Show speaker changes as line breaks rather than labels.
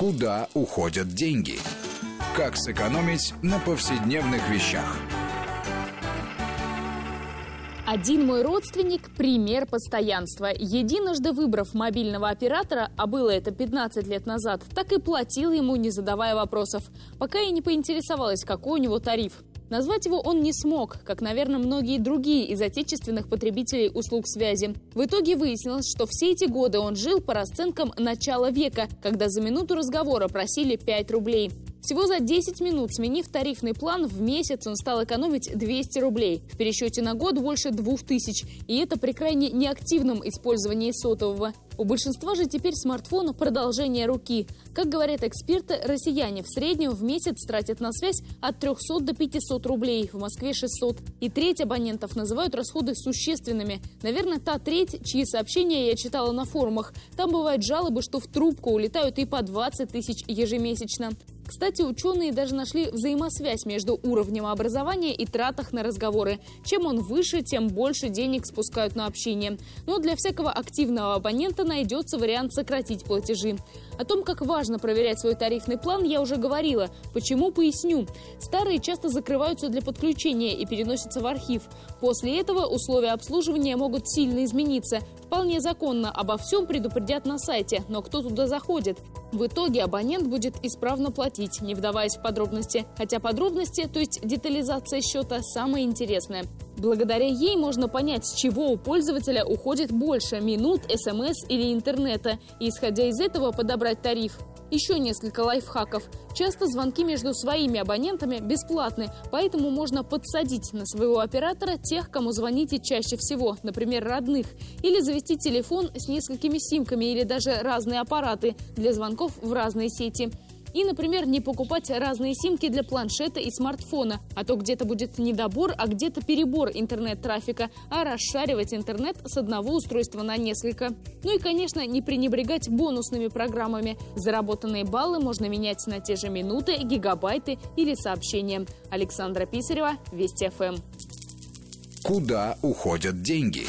Куда уходят деньги? Как сэкономить на повседневных вещах?
Один мой родственник – пример постоянства. Единожды выбрав мобильного оператора, а было это 15 лет назад, так и платил ему, не задавая вопросов, пока я не поинтересовалась, какой у него тариф. Назвать его он не смог, как, наверное, многие другие из отечественных потребителей услуг связи. В итоге выяснилось, что все эти годы он жил по расценкам начала века, когда за минуту разговора просили 5 рублей. Всего за 10 минут, сменив тарифный план, в месяц он стал экономить 200 рублей. В пересчете на год больше 2000. И это при крайне неактивном использовании сотового. У большинства же теперь смартфон – продолжение руки. Как говорят эксперты, россияне в среднем в месяц тратят на связь от 300 до 500 рублей, в Москве 600. И треть абонентов называют расходы существенными. Наверное, та треть, чьи сообщения я читала на форумах. Там бывают жалобы, что в трубку улетают и по 20 тысяч ежемесячно. Кстати, ученые даже нашли взаимосвязь между уровнем образования и тратах на разговоры. Чем он выше, тем больше денег спускают на общение. Но для всякого активного абонента найдется вариант сократить платежи. О том, как важно проверять свой тарифный план, я уже говорила. Почему, поясню. Старые часто закрываются для подключения и переносятся в архив. После этого условия обслуживания могут сильно измениться. Вполне законно обо всем предупредят на сайте, но кто туда заходит? В итоге абонент будет исправно платить, не вдаваясь в подробности. Хотя подробности, то есть детализация счета, самое интересное. Благодаря ей можно понять, с чего у пользователя уходит больше – минут, смс или интернета, и исходя из этого подобрать тариф. Еще несколько лайфхаков. Часто звонки между своими абонентами бесплатны, поэтому можно подсадить на своего оператора тех, кому звоните чаще всего, например, родных, или завести телефон с несколькими симками или даже разные аппараты для звонков в разные сети. И, например, не покупать разные симки для планшета и смартфона, а то где-то будет недобор, а где-то перебор интернет-трафика, а расшаривать интернет с одного устройства на несколько. Ну и, конечно, не пренебрегать бонусными программами. Заработанные баллы можно менять на те же минуты, гигабайты или сообщения. Александра Писарева, Вести ФМ.
Куда уходят деньги?